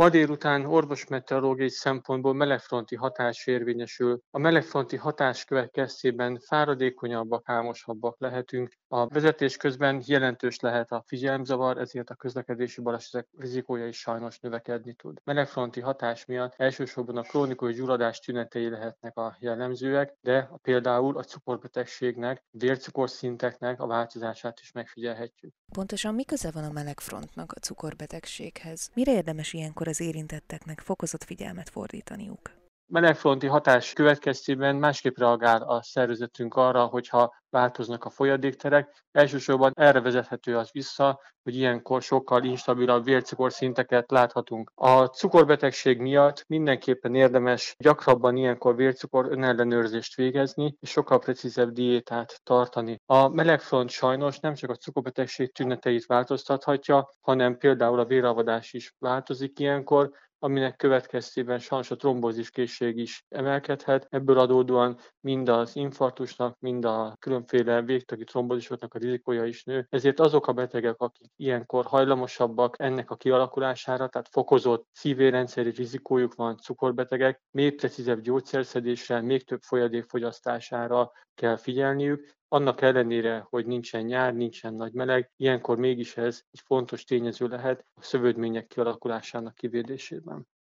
Ma délután orvosmeteorológiai szempontból melegfronti hatás érvényesül. A melegfronti hatás következtében fáradékonyabbak, álmosabbak lehetünk. A vezetés közben jelentős lehet a figyelemzavar, ezért a közlekedési balesetek rizikója is sajnos növekedni tud. Melegfronti hatás miatt elsősorban a krónikus gyulladás tünetei lehetnek a jellemzőek, de például a cukorbetegségnek, vércukorszinteknek a változását is megfigyelhetjük. Pontosan mi köze van a melegfrontnak a cukorbetegséghez? Mire érdemes ilyenkor az érintetteknek fokozott figyelmet fordítaniuk? Melegfronti hatás következtében másképp reagál a szervezetünk arra, hogyha változnak a folyadékterek. Elsősorban erre vezethető az vissza, hogy ilyenkor sokkal instabilabb vércukorszinteket láthatunk. A cukorbetegség miatt mindenképpen érdemes gyakrabban ilyenkor vércukor önellenőrzést végezni, és sokkal precízebb diétát tartani. A melegfront sajnos nem csak a cukorbetegség tüneteit változtathatja, hanem például a véravadás is változik ilyenkor, aminek következtében sajnos a trombózis készség is emelkedhet. Ebből adódóan mind az infarktusnak, mind a különféle végtagi trombózisoknak a rizikója is nő. Ezért azok a betegek, akik ilyenkor hajlamosabbak ennek a kialakulására, tehát fokozott szívérendszeri rizikójuk van, cukorbetegek, még precízebb gyógyszerszedésre, még több folyadék fogyasztására kell figyelniük, annak ellenére, hogy nincsen nyár, nincsen nagy meleg, ilyenkor mégis ez egy fontos tényező lehet a szövődmények kialakulásának kivédésében.